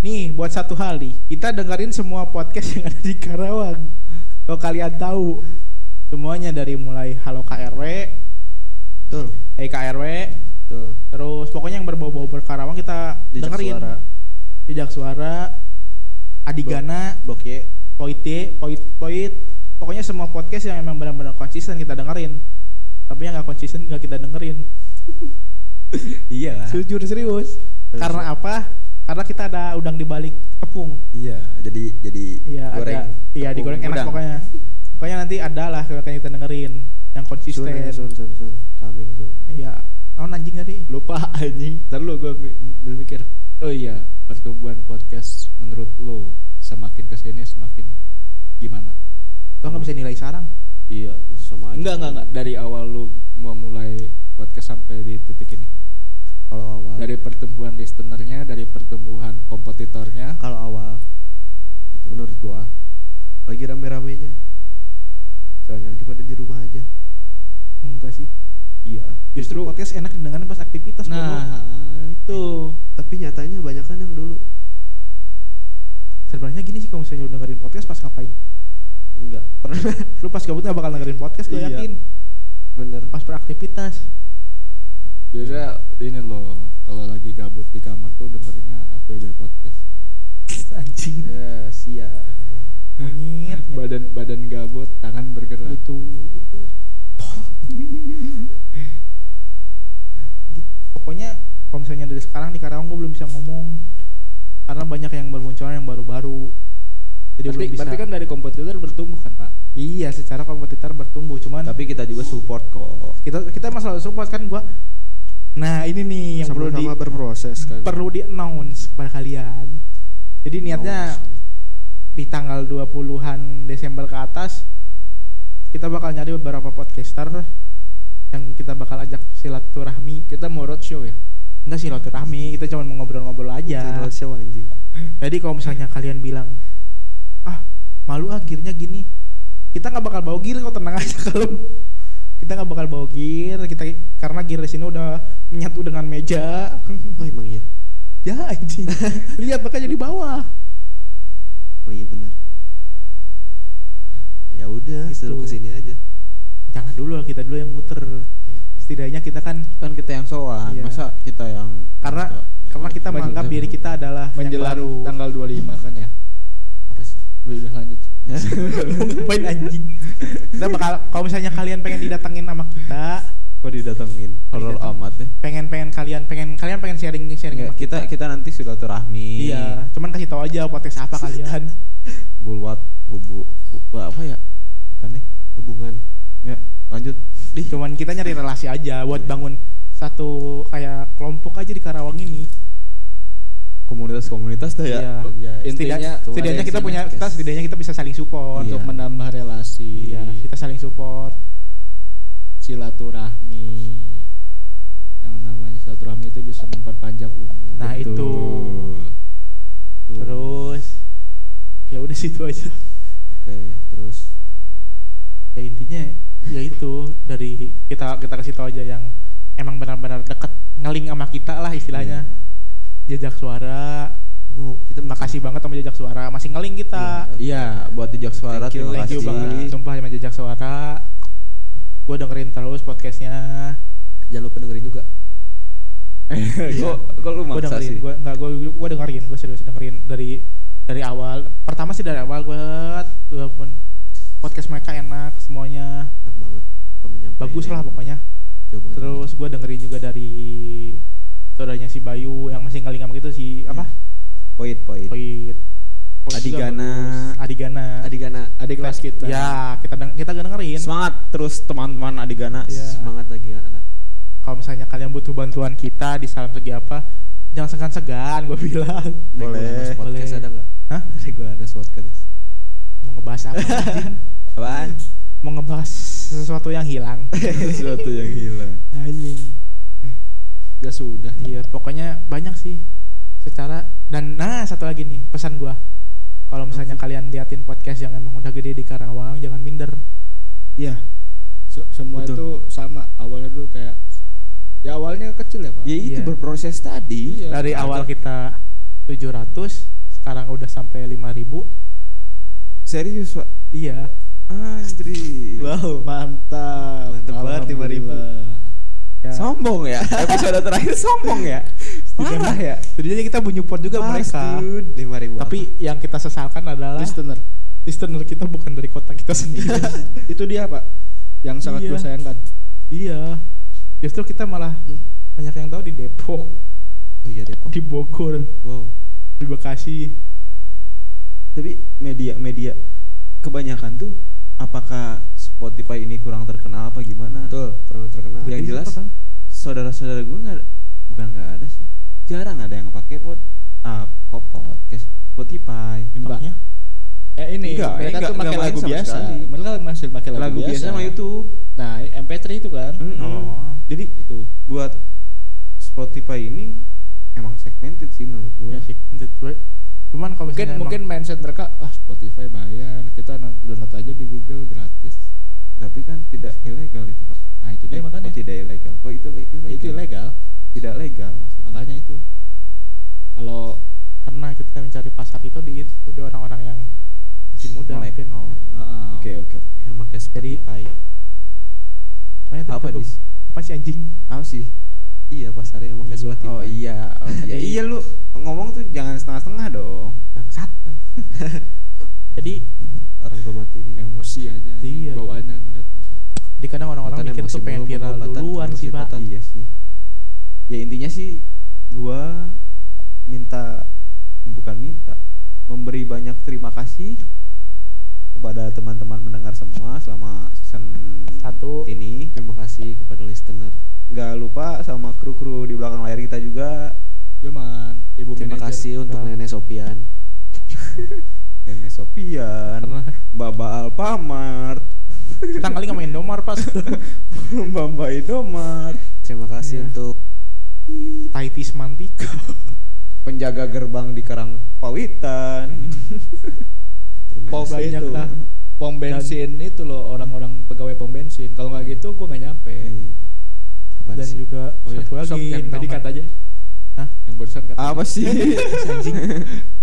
Nih, buat satu hal nih, kita dengerin semua podcast yang ada di Karawang. Kalau kalian tahu, semuanya dari mulai Halo KRW, betul Hey KRW, betul terus pokoknya yang berbau-bau berkarawang kita Jejak dengerin. suara Jejak suara, Adigana, blok Y Poite, Poit, Poit. Pokoknya semua podcast yang emang benar-benar konsisten kita dengerin. Tapi yang nggak konsisten nggak kita dengerin. Iya lah. Jujur serius. Karena apa? Karena kita ada udang di balik tepung. Iya, jadi jadi Iya, goreng. ada. Iya, digoreng enak udang. pokoknya. Pokoknya nanti ada lah kalau kita dengerin yang soon konsisten. ya, soon soon soon coming soon Iya. Non anjing tadi. lupa anjing ntar lu gue mikir oh iya pertumbuhan podcast menurut lu semakin ke sini semakin gimana Lo nggak bisa nilai sarang. iya sama aja enggak enggak enggak dari awal lu memulai podcast sampai di titik ini kalau awal dari pertumbuhan listenernya dari pertumbuhan kompetitornya kalau awal gitu menurut gua lagi rame-ramenya soalnya lagi pada di rumah aja Enggak sih. iya Justru podcast enak didengar pas aktivitas. bodoh. nah itu tapi nyatanya banyak kan yang dulu Sebenarnya gini sih kalau misalnya lu dengerin podcast pas ngapain? enggak pernah Lu pas gabut nggak bakal dengerin podcast, gue Iya. yakin. bener Pas beraktivitas. Biasanya ini loh kalau lagi gabut di kamar tuh dengerinnya FBB podcast Anjing. ya sia Monyet. nyet. badan badan gabut tangan bergerak Gitu. Gitu. Pokoknya kalau misalnya dari sekarang di Karawang gue belum bisa ngomong karena banyak yang bermunculan yang baru-baru. Jadi berarti, belum bisa. berarti kan dari kompetitor bertumbuh kan pak Iya, secara kompetitor bertumbuh, cuman Tapi kita juga support kok. kita kita masalah support kan gua. Nah, ini nih yang perlu di sama berproses kan perlu di announce kepada kalian. Jadi niatnya di tanggal 20-an Desember ke atas kita bakal nyari beberapa podcaster yang kita bakal ajak silaturahmi Kita mau roadshow ya. enggak silaturahmi kita cuma mau ngobrol-ngobrol aja show anjing. jadi kalau misalnya kalian bilang ah malu gearnya gini kita nggak bakal bawa gear kok tenang aja kalau kita nggak bakal bawa gear kita karena gear di sini udah menyatu dengan meja Oh emang iya. ya anjing lihat makanya di bawah Oh iya benar. Ya udah, Gitu. suruh ke sini aja. jangan dulu lah, kita dulu yang muter setidaknya kita kan Kan kita yang sowan, Iya. masa kita yang karena karena kita Men- menganggap diri kita adalah yang Menjelang baru tanggal 25 kan ya. apa sih? Udah, lanjut. ngapain anjing kita bakal kalau misalnya kalian pengen didatengin sama kita Kok didatengin? Horor amat ya. pengen pengen kalian pengen kalian pengen sharing sharing Enggak, sama kita kita nanti silaturahmi. iya cuman kasih tahu aja podcast apa kalian Bulwat hubu, hubu apa ya? Bukan deh. Hubungan. Enggak, lanjut. Di. cuman kita nyari relasi aja buat bangun satu kayak kelompok aja di Karawang ini Komunitas-komunitas dah ya. Iya. Ya, Setidak- intinya setidaknya kita punya kita setidaknya kita bisa saling support untuk Iya. menambah relasi. iya kita saling support silaturahmi. Yang namanya silaturahmi itu bisa memperpanjang umur. Nah, itu. Tuh. terus ya udah situ aja. Oke, terus? Ya intinya ya itu. Dari kita kita kasih tahu aja yang emang benar-benar deket ngeling sama kita lah istilahnya. Jejak suara. Mau kita makasih banget sama jejak suara. Masih ngeling kita. Iya, buat jejak suara Thank you, terima thank you kasih. banget. Sumpah sama jejak suara gue dengerin terus podcastnya. Jangan lupa dengerin juga. Kok kok lu gue maksa dengerin sih? gue nggak gue gue dengerin gue serius dengerin dari dari awal. Pertama sih dari awal gue walaupun podcast mereka enak semuanya. Enak banget bagus lah pokoknya. Terus gue dengerin juga dari saudaranya si Bayu yang masih ngeling sama gitu si apa? Poin, poin. Poit. Poit. juga Adigana. bagus. Adigana Adigana adik kelas kita ya kita deng- kita dengerin Semangat terus teman-teman Adigana. Iya. semangat lagi anak. kalau misalnya kalian butuh bantuan kita di salam segi apa jangan segan-segan gue bilang Boleh. Boleh. ada nggak? Hah? Regular podcast. mau ngebahas apa? Apaan? mau ngebahas sesuatu yang hilang Sesuatu yang hilang. anjing ya sudah iya pokoknya banyak sih secara dan nah satu lagi nih pesan gua kalau misalnya kalian liatin podcast yang emang udah gede di Karawang jangan minder Iya. Se- semua Betul. itu sama awalnya dulu kayak ya awalnya kecil ya pak Ya itu Iya. berproses tadi. Iya. dari awal kita 700 sekarang udah sampai 5000 Serius, Pak. iya Anjir. wow mantap Mantap banget, 5.000. Ya Sombong ya. Episode terakhir sombong ya. Parah ya. setidaknya kita menyupport juga mereka Lima ribu. tapi yang kita sesalkan adalah listener listener kita bukan dari kota kita sendiri itu dia pak yang sangat Iya. gue sayangkan iya justru kita malah banyak yang tahu di Depok oh iya Depok. di Bogor Wow. di Bekasi Tapi media-media kebanyakan tuh apakah Spotify ini kurang terkenal apa gimana? Betul. Kurang terkenal. Yang jelas saudara-saudara gue nggak bukan nggak ada sih. Jarang ada yang pakai pod ah kok podcast Spotify. Contohnya eh ini Enggak, mereka enggak- tuh pakai lagu biasa sekali. mereka masih pakai lagu, Lagu biasa sama YouTube. nah MP3 itu kan. Oh. Jadi itu buat Spotify ini emang segmented sih menurut gue. ya sih cuman cuman kalau mungkin mungkin mindset mereka ah Spotify bayar kita download aja di Google gratis Tapi kan tidak ilegal itu pak. nah itu dia Eh, makanya Oh, tidak ilegal. Oh itu le- ilegal. itu ilegal Tidak legal maksudnya. makanya itu kalau karena kita mencari pasar itu di itu di orang-orang yang masih muda Melek. mungkin Oh, ya. Heeh. Oke oke oke. Yang pakai Jadi- Spotify. Makanya tadi Apa dis? apa sih anjing Apa sih? Iya pasarnya yang pakai Iya. Spotify. Oh iya, oh, iya. Jadi- iya lu ngomong tuh jangan setengah-setengah dong. bangsat jadi Orang tua mati ini. emosi aja Iya. bawaannya ngeliat di kadang orang-orang mikir tuh pengen viral duluan sih pak. Iya sih. Ya intinya sih gua minta bukan minta memberi banyak terima kasih kepada teman-teman pendengar semua selama season Satu. ini. Terima kasih kepada listener. Nggak lupa sama kru-kru di belakang layar kita juga. cuman ibu Terima manajer. kasih untuk Nah. Nenek Sopian. Yang Sopian, Mbak Alpamart, Kita kali nggak main domar pas Bamba Indomaret. Terima kasih Iya. untuk Taitis Mantika. Penjaga gerbang di Karang Pawitan. terima Pom kasih. banyak itu. lah. Pom bensin itu loh orang-orang pegawai pom bensin. Kalau nggak gitu gua nggak nyampe. Apaan Dan sih? juga Oh iya, satu lagi Sob, yang tadi kata aja. Hah? Yang barusan kata. Apa sih? anjing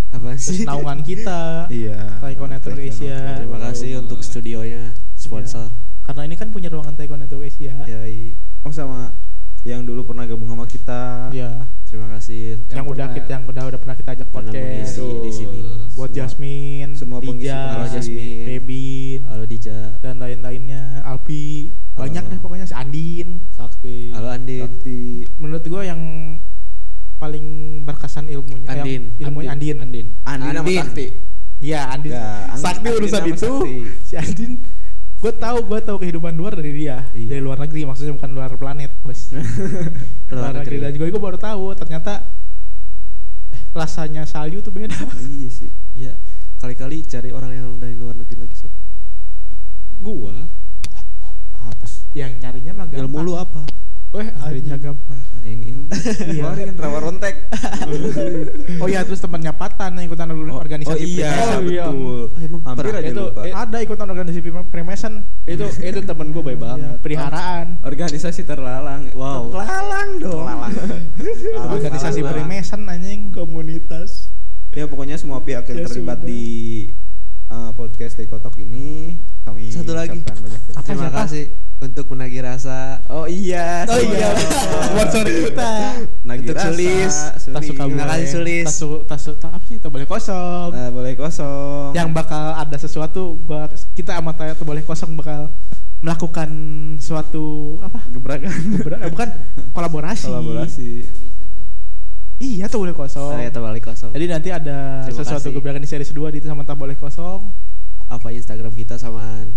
terus sih? naungan kita Iya. Taiko Network Taiko Asia. Terima kasih untuk studionya sponsor. karena ini kan punya ruangan Taiko Network Asia. Yoi. Oh sama yang dulu pernah gabung sama kita. Iya. Terima kasih Yang, Yang udah pernah- kita yang udah udah pernah kita ajak podcast. mengisi di sini. Buat Semua- Jasmine, semua Dija. Jasmine. Bebin, Halo Dija. dan lain-lainnya. Alpi, banyak Halo. deh pokoknya si Andin. Sakti. Halo Andin. Sakti. Menurut gua yang paling berkesan ilmunya yang Andin. ilmunya Andin. Andin. Andi nama Andin. Sakti. Iya, Andin. Ang- Sakti Andin urusan itu. Sakti. Si Andin gue tahu gue tahu kehidupan luar dari dia Iya. dari luar negeri maksudnya bukan luar planet bos luar negeri dan juga gue baru tahu ternyata eh, rasanya salju tuh beda Iya sih. Iya. Kali-kali cari orang yang dari luar negeri lagi sob. Gua. Apa sih? yang nyarinya mah gampang Ilmu lu apa? Weh, nyarinya gampang Yang ilmu. Iya. Ini kan rawa rontek. oh iya terus temannya Patan yang ikutan Oh, organisasi oh iya. Oh, iya. betul. Oh, emang Hampir aja itu, lupa. eh, ada ikutan organisasi Freemason itu itu temen gua baik Iya, banget. periharaan Organisasi terlalang. Wow. Terlalang dong. Terlalang. organisasi. Freemason anjing Komunitas. Ya pokoknya semua pihak yang Ya terlibat sudah. di uh, podcast Tekotok ini kami Satu lagi. ucapkan banyak terima Apa, Terima siapa? kasih untuk menagih rasa. Oh iya. Oh iya. sponsor kita Nagih Untuk rasa, Sulis. Sulis. tas suka Terima kasih, Sulis. tas su- tas su- ta- apa sih tak boleh kosong Eh, boleh kosong. yang bakal ada sesuatu gua kita sama Taya tuh boleh kosong bakal melakukan suatu apa gebrakan. Ber- eh, bukan kolaborasi Kolaborasi. iya tuh boleh kosong Oh, ya terbalik kosong. jadi nanti ada Terima sesuatu kasih. gebrakan di series 2 di itu sama tak boleh kosong apa Instagram kita samaan?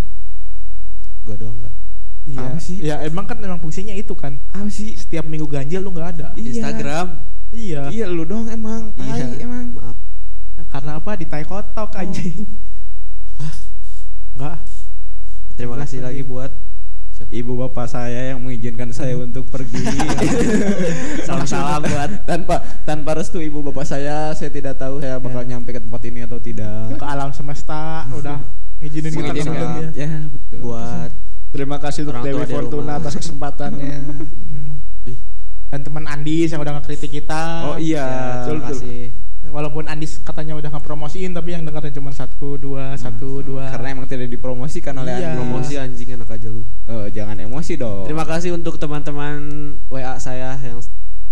Gua doang nggak? Iya Apa sih? ya emang kan emang fungsinya itu kan Apa sih? setiap minggu ganjil lu nggak ada Iya. Instagram. iya Iya lu dong emang. Tai, Iya. emang. Maaf. karena apa di tai kotok anjing ah enggak Terima kasih lagi. lagi buat siapa? Ibu bapak saya yang mengizinkan saya untuk pergi. Salam-salam buat tanpa tanpa restu ibu bapak saya, saya tidak tahu saya bakal Ya. nyampe ke tempat ini atau tidak. ke alam semesta udah izinin kita dia. Ya betul. buat Terima kasih untuk Dewi Fortuna atas kesempatannya. dan teman Andis yang udah ngekritik kita Oh iya. ya, betul, terima betul. kasih. walaupun Andis katanya udah ngepromosiin tapi yang dengarnya cuma satu dua satu dua Karena emang tidak dipromosikan oleh Iya. Andi. Promosi anjing enak aja lu. Eh, jangan emosi dong. Terima kasih untuk teman-teman WA saya yang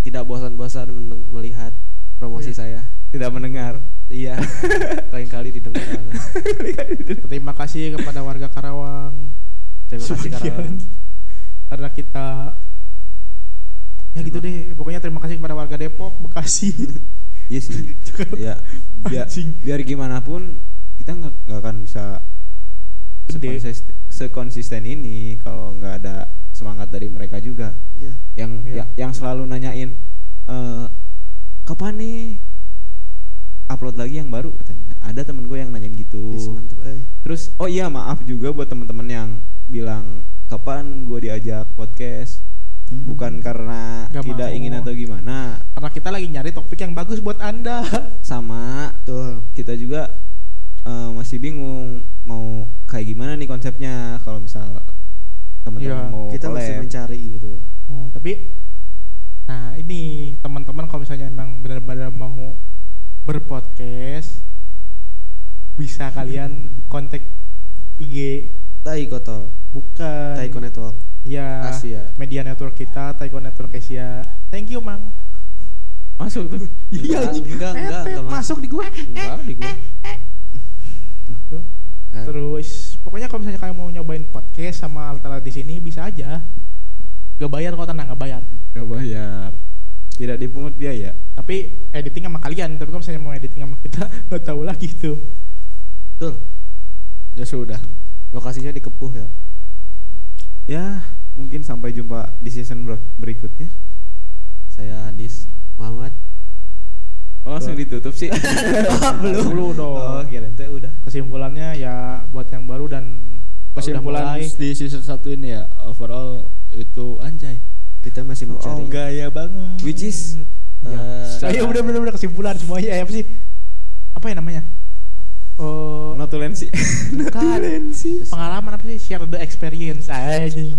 tidak bosan-bosan melihat promosi saya. Tidak mendengar. Iya. Lain-kali didengar. terima kasih kepada warga Karawang Terima kasih Sebagian. Karawang. karena kita ya gitu deh pokoknya terima kasih kepada warga Depok Bekasi Iya sih. ya biar biar gimana pun kita nggak nggak akan bisa sekonsisten, sekonsisten ini kalau nggak ada semangat dari mereka juga. Iya. Yang Iya. ya- yang selalu nanyain eh kapan nih upload lagi yang baru katanya. Ada temen gue yang nanyain gitu. Is, mantep, eh. Terus oh iya maaf juga buat teman-teman yang bilang kapan gue diajak podcast. Bukan karena Nggak tidak mau. ingin atau gimana, karena kita lagi nyari topik yang bagus buat anda sama Betul. kita juga eh, masih bingung mau kayak gimana nih konsepnya kalau misal teman-teman Iya, mau Kita masih collab. mencari gitu loh. oh, tapi nah ini teman-teman kalau misalnya emang benar-benar mau berpodcast bisa kalian kontak IG Tai Koto. bukan. Taiko Network. ya Asia. media network kita Taiko Network Asia. Thank you mang. Masuk tuh. Iya Enggak, enggak, enggak, Eh, enggak masuk di gua. Enggak di gua. Nah, terus pokoknya kalau misalnya kalian mau nyobain podcast sama Altara di sini bisa aja. Gak bayar kok tenang gak bayar. Gak bayar. Tidak dipungut biaya. Tapi editing sama kalian. Tapi kalau misalnya mau editing sama kita nggak tahu lagi tuh. Betul. Ya sudah. Lokasinya di Kepuh ya. ya mungkin sampai jumpa di season ber- berikutnya Saya Adis Muhammad. oh, langsung ditutup sih belum dulu dong Oh, kirain teh udah. kesimpulannya ya buat yang baru dan kesimpulan di season 1 ini ya overall itu anjay Kita masih mencari gaya banget Which is eh, Ayo udah bener kesimpulan semuanya eh, apa sih? Apa ya namanya? Oh, notulensi. bukan. Pengalaman apa sih? Share the experience aja.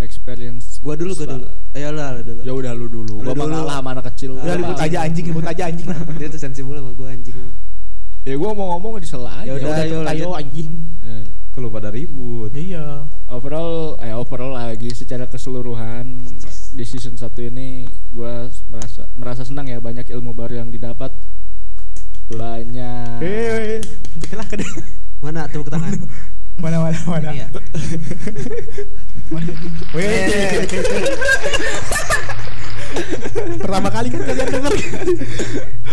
experience gua dulu gua dulu. Ayo lah lu dulu. ya udah lu dulu Lu gua dulu. ngalah sama anak kecil Udah ribut aja anjing, ribut aja anjing. Dia tuh sensitif sama gua anjing. ya gua mau ngomong di sela Ya aja udah, ayo Ayo anjing. Eh, Kalau pada ribut. Iya. overall eh overall lagi secara keseluruhan di season 1 ini gua merasa merasa senang ya banyak ilmu baru yang didapat banyak Eh, lah ke Mana tepuk tangan? mana mana mana. Ya. Weh. Pertama kali kan kalian denger.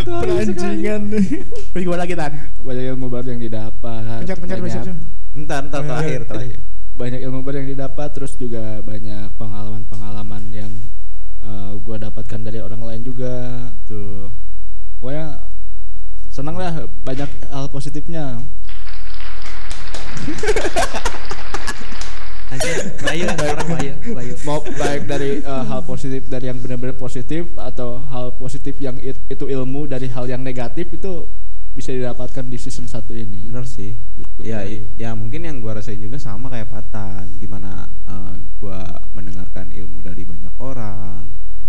Perancingan. Wih, gua lagi tan. banyak ilmu baru yang didapat Pencet pencet banyak, pencet. Entar, entar Oh, iya. terakhir, terakhir. banyak ilmu baru yang didapat terus juga banyak pengalaman-pengalaman yang eh, gua dapatkan dari orang lain juga Tuh. pokoknya senang lah banyak hal positifnya Anjing, Bayu sekarang Bayu, Bayu. mau baik dari eh, hal positif dari yang benar-benar positif atau hal positif yang it- itu ilmu dari hal yang negatif itu bisa didapatkan di season 1 ini Bener sih. gitu Ya, i- ya mungkin yang gua rasain juga sama kayak Patan. Gimana eh, gua mendengarkan ilmu dari banyak orang.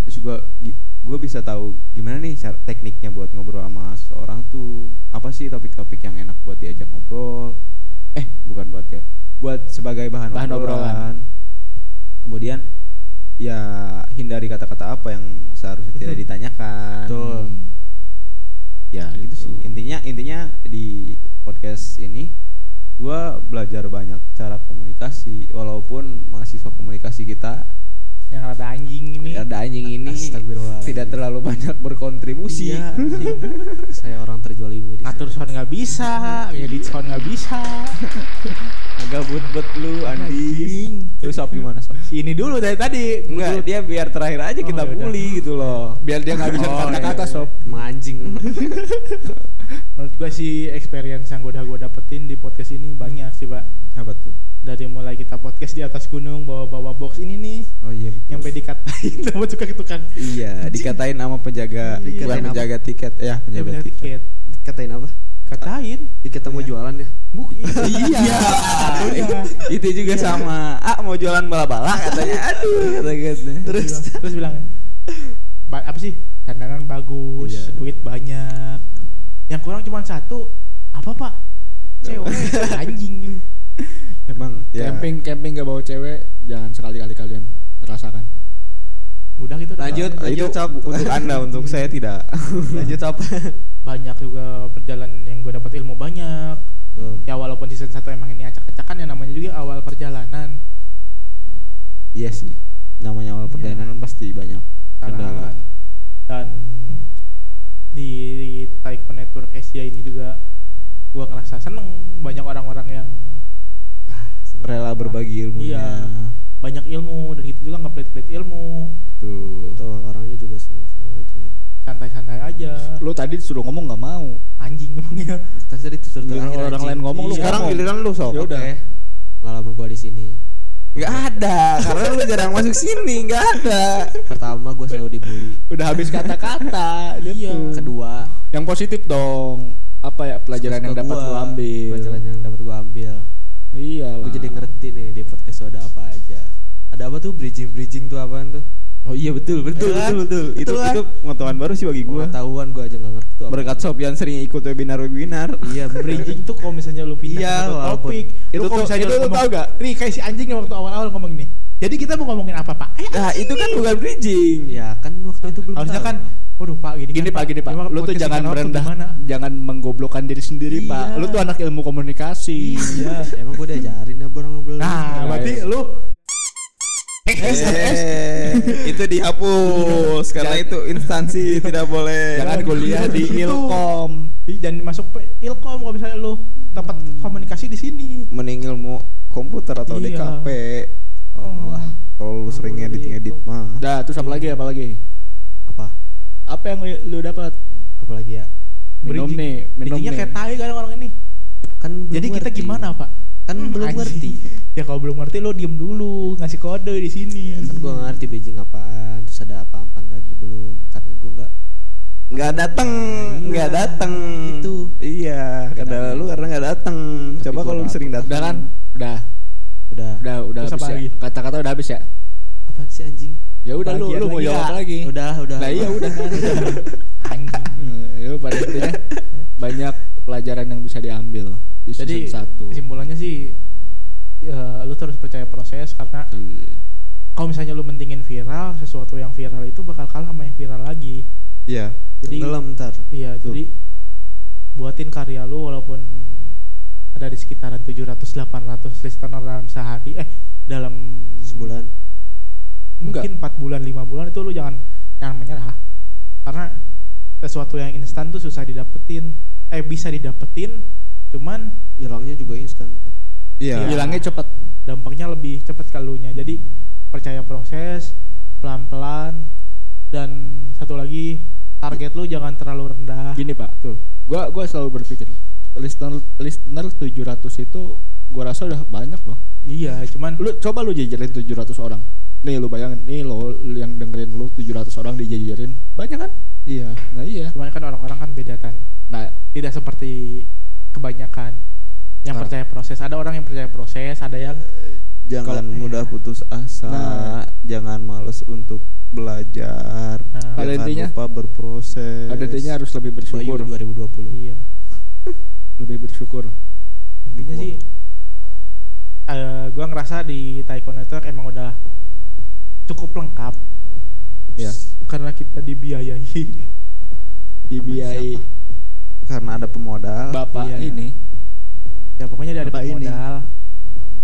Terus gua gi- gua bisa tahu gimana nih cara tekniknya buat ngobrol sama seseorang tuh. Apa sih topik-topik yang enak buat diajak ngobrol? Eh, bukan buat ya. Buat sebagai bahan, Bahan obrolan. obrolan. Kemudian ya hindari kata-kata apa yang seharusnya tidak ditanyakan. Betul. Ya gitu, sih. Intinya intinya di podcast ini gua belajar banyak cara komunikasi walaupun mahasiswa komunikasi kita Yang rada anjing ini. ada anjing ini Astagfirullahaladzim. tidak terlalu banyak berkontribusi. Iya. Saya orang terjualimi di sini. Atur sound nggak bisa, edit sound nggak bisa. Agak but lu Andi. Anjing. Terus Sob gimana? Si ini dulu dari tadi. Enggak, dia biar terakhir aja Oh, kita yaudah. bully gitu loh. biar dia nggak bisa Oh, kata-kata iya. sob Emang anjing. Menurut gua sih experience yang udah gua dapetin di podcast ini banyak sih pak. Apa tuh? Dari mulai kita podcast di atas gunung bawa-bawa box ini nih, Oh iya betul. nyampe dikatain sama tukang-tukang Iya, dikatain sama penjaga, Dikatain bukan apa? penjaga tiket, ya penjaga punya tiket. tiket. Katain apa? Katain. Ih, kita mau jualan ya. Buk, Iya, Iya. itu juga sama. Ah mau jualan bala-bala katanya. Aduh, kata gitu. terus terus bilang "Ba- apa sih dandanan bagus Iya. duit banyak yang kurang cuma satu apa pak cewek anjing Emang ya. camping camping gak bawa cewek jangan sekali-kali kalian rasakan udah gitu dah. Lanjut. Ah, itu untuk anda, untuk saya tidak. Lanjut apa? banyak juga perjalanan yang gue dapat ilmu banyak ya walaupun season 1 emang ini acak-acakan ya namanya juga awal perjalanan Iya sih. Namanya awal perjalanan pasti banyak kendala. dan di Taekwondo Network Asia ini juga gua ngerasa seneng banyak orang-orang yang Rela berbagi ilmunya. Iya. banyak ilmu dan gitu juga nggak pelit-pelit ilmu Betul. Orangnya juga seneng-seneng aja ya. santai-santai aja lu tadi disuruh ngomong nggak mau anjing emangnya Tadi tadi tuh Giliran terakhir, orang anjing. lain ngomong, lu Iya. Sekarang ngomong. giliran lu sob. Ya udah. Oke. Pengalaman gua di sini. Gak ada, karena lu jarang masuk sini, gak ada. Pertama gua selalu dibully. udah habis kata-kata Iya. gitu. Kedua, yang positif dong apa ya pelajaran yang dapat gua, lu ambil Pelajaran yang dapat gua ambil. iya Gua jadi ngerti nih di podcast ada apa aja. Ada apa tuh bridging bridging tuh apaan tuh? Oh iya betul, betul, Iya kan? betul, betul. Itu Betul kan? itu pengetahuan baru sih bagi gua. Pengetahuan gua aja nggak ngerti tuh apa. Berkat Sofian sering ikut webinar-webinar. Iya, bener. bridging tuh kalau misalnya lu pindah Iya, topik Itu kalau misalnya itu tahu gak? Nih kayak si anjing waktu awal-awal ngomong gini jadi kita mau ngomongin apa pak eh Nah, itu kan bukan bridging. Ya kan waktu itu belum harusnya kan waduh pak gini, gini kan, pak gini pak lu tuh jangan gimana? jangan menggoblokkan diri sendiri Iya. pak lu tuh anak ilmu komunikasi Iya, emang gua diajarin ya orang ngobrol. nah berarti iya. lu itu dihapus karena itu instansi tidak boleh. jangan kuliah di ilkom Ih, jangan masuk ilkom kalau misalnya lu dapat komunikasi di sini Mending ilmu komputer atau Iya. DKP. Oh. Wah, kalau lu sering Ilmu ngedit ngedit ilkom. mah. dah terus apa lagi apa lagi Apa? apa yang lu- dapat Apalagi ya? minum nih minum nih kayak tai kan orang ini Kan jadi kita ngerti. gimana pak Kan Hmm, belum anjing. ngerti. ya kalau belum ngerti lo diem dulu ngasih kode di sini Kan gua nggak ngerti bridging apaan, terus ada apa-apaan lagi belum. Karena gua nggak nggak datang nggak datang Itu. iya kata lu karena nggak datang coba kalau sering datang Udah kan? Udah. udah. Udah, udah Terus habis ya. Kata-kata udah habis ya? Apaan sih anjing? Ya udah lu lu mau jawab ya. lagi? Udah, udah. Nah iya udah kan. anjing Ya pada intinya banyak pelajaran yang bisa diambil di jadi season 1. kesimpulannya sih ya lu tuh harus percaya proses karena kalau misalnya lu mentingin viral sesuatu yang viral itu bakal kalah sama yang viral lagi iya jadi Tenggelam ntar. iya jadi buatin karya lu walaupun ada di sekitaran 700-800 listener dalam sehari eh dalam Sebulan. mungkin 4 bulan 5 bulan itu lu jangan jangan menyerah karena sesuatu yang instan tuh susah didapetin eh bisa didapetin cuman Hilangnya juga instan ntar. iya Hilangnya cepet. dampaknya lebih cepat kalunya jadi percaya proses pelan-pelan dan satu lagi target lu jangan terlalu rendah Gini Pak, tuh. Gua gua selalu berpikir listener listener 700 itu gua rasa udah banyak loh. iya cuman Lu coba lu jajarin 700 orang. Nih lu bayangin, nih lo yang dengerin lu 700 orang dijajarin. Banyak kan? iya Nah iya. cuman kan orang-orang kan beda tan Nah, tidak seperti kebanyakan yang Ah. percaya proses ada orang yang percaya proses ada yang jangan Kalau- mudah putus asa Nah. jangan males untuk belajar Nah. Pada jangan intinya- lupa berproses ada intinya harus lebih Bayu bersyukur. 2020. iya Lebih bersyukur. intinya sih eh gua ngerasa di Taiko Network emang udah cukup lengkap ya karena kita dibiayai Dibiayai karena ada pemodal bapak Iya. ini. ya pokoknya dia ada Bapak ini. modal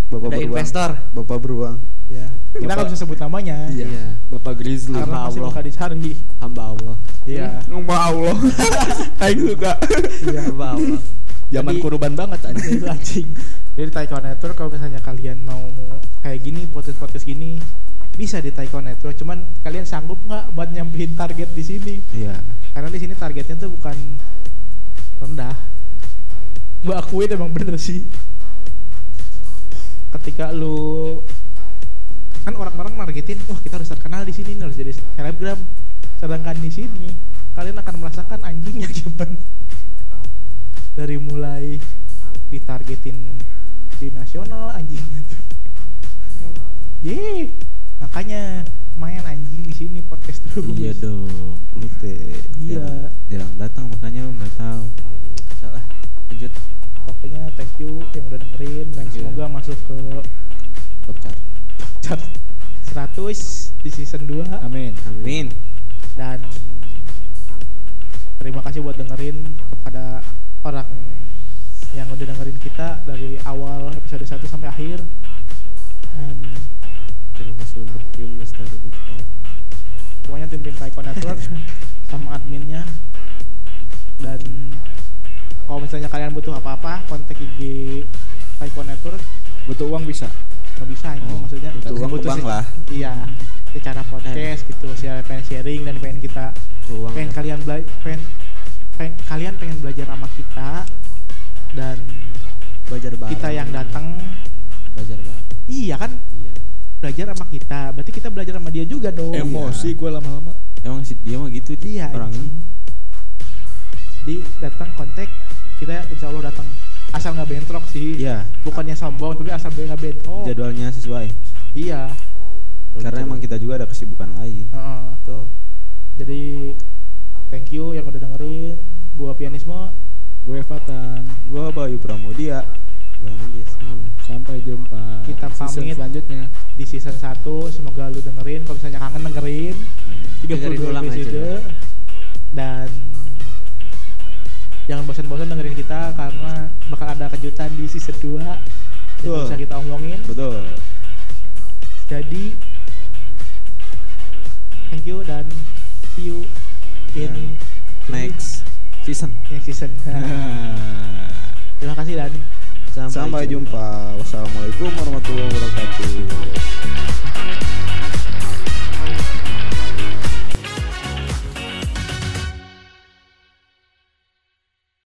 bapak Ada beruang investor. bapak beruang ya kita nggak bisa sebut namanya Iya. Bapak Grizzly. karena Hamba Allah. dicari Hamba Allah. iya ngomong Allah Aing suka iya Hamba Allah. Zaman kurban banget anjing. itu anjing jadi Taiko Network kalau misalnya kalian mau kayak gini podcast podcast gini bisa di Taiko Network cuman kalian sanggup nggak buat nyampein target di sini iya karena di sini targetnya tuh bukan rendah. Gua akuin emang bener sih. Ketika lu kan orang-orang nargetin wah kita harus terkenal di sini harus jadi selebgram. Sedangkan di sini kalian akan merasakan anjingnya gimana. Dari mulai ditargetin di nasional anjingnya tuh. Ye makanya main anjing di sini podcast terus iya dong lu teh Iya. jarang, jarang datang makanya lu nggak tahu Udah lah. Lanjut. pokoknya thank you yang udah dengerin dan Thank you. semoga masuk ke Top chart. chart 100 di season 2 Amin. amin dan terima kasih buat dengerin kepada orang yang udah dengerin kita dari awal episode 1 sampai akhir dan Terima kasih untuk tim Lestari Digital. pokoknya tim-tim Taiko Network sama adminnya dan kalau misalnya kalian butuh apa-apa kontak IG Taiko Network Butuh uang bisa. nggak bisa anjing Oh, maksudnya butuh uang Butuh bank se- lah. iya secara podcast gitu share pengen sharing dan pengen kita Ruang. pengen kalian belajar pengen, pengen- kalian pengen belajar sama kita dan Belajar bareng. kita yang datang Belajar bareng. iya kan Iya. Belajar sama kita berarti kita belajar sama dia juga dong Emosi gue lama-lama. emang sih dia mah gitu iya orangnya anjing. jadi datang kontak kita insya Allah datang asal nggak bentrok sih iya bukannya sombong tapi asal nggak bentrok jadwalnya sesuai iya karena emang kita juga ada kesibukan lain Heeh. Betul. jadi thank you yang udah dengerin gua pianisme Gue Fatan. gua Bayu Pramudia Gua Andes. Sampai jumpa. Kita di pamit. selanjutnya. Di season 1 semoga lu dengerin. Kalau misalnya kangen dengerin. 32 Dengerin ulang aja. episode. dan jangan bosan-bosan dengerin kita karena bakal ada kejutan di season 2 yang Betul. bisa kita omongin. Betul. Jadi thank you dan see you in next season. next season. Terima kasih dan Sampai, Sampai jumpa. jumpa. Wassalamualaikum warahmatullahi wabarakatuh.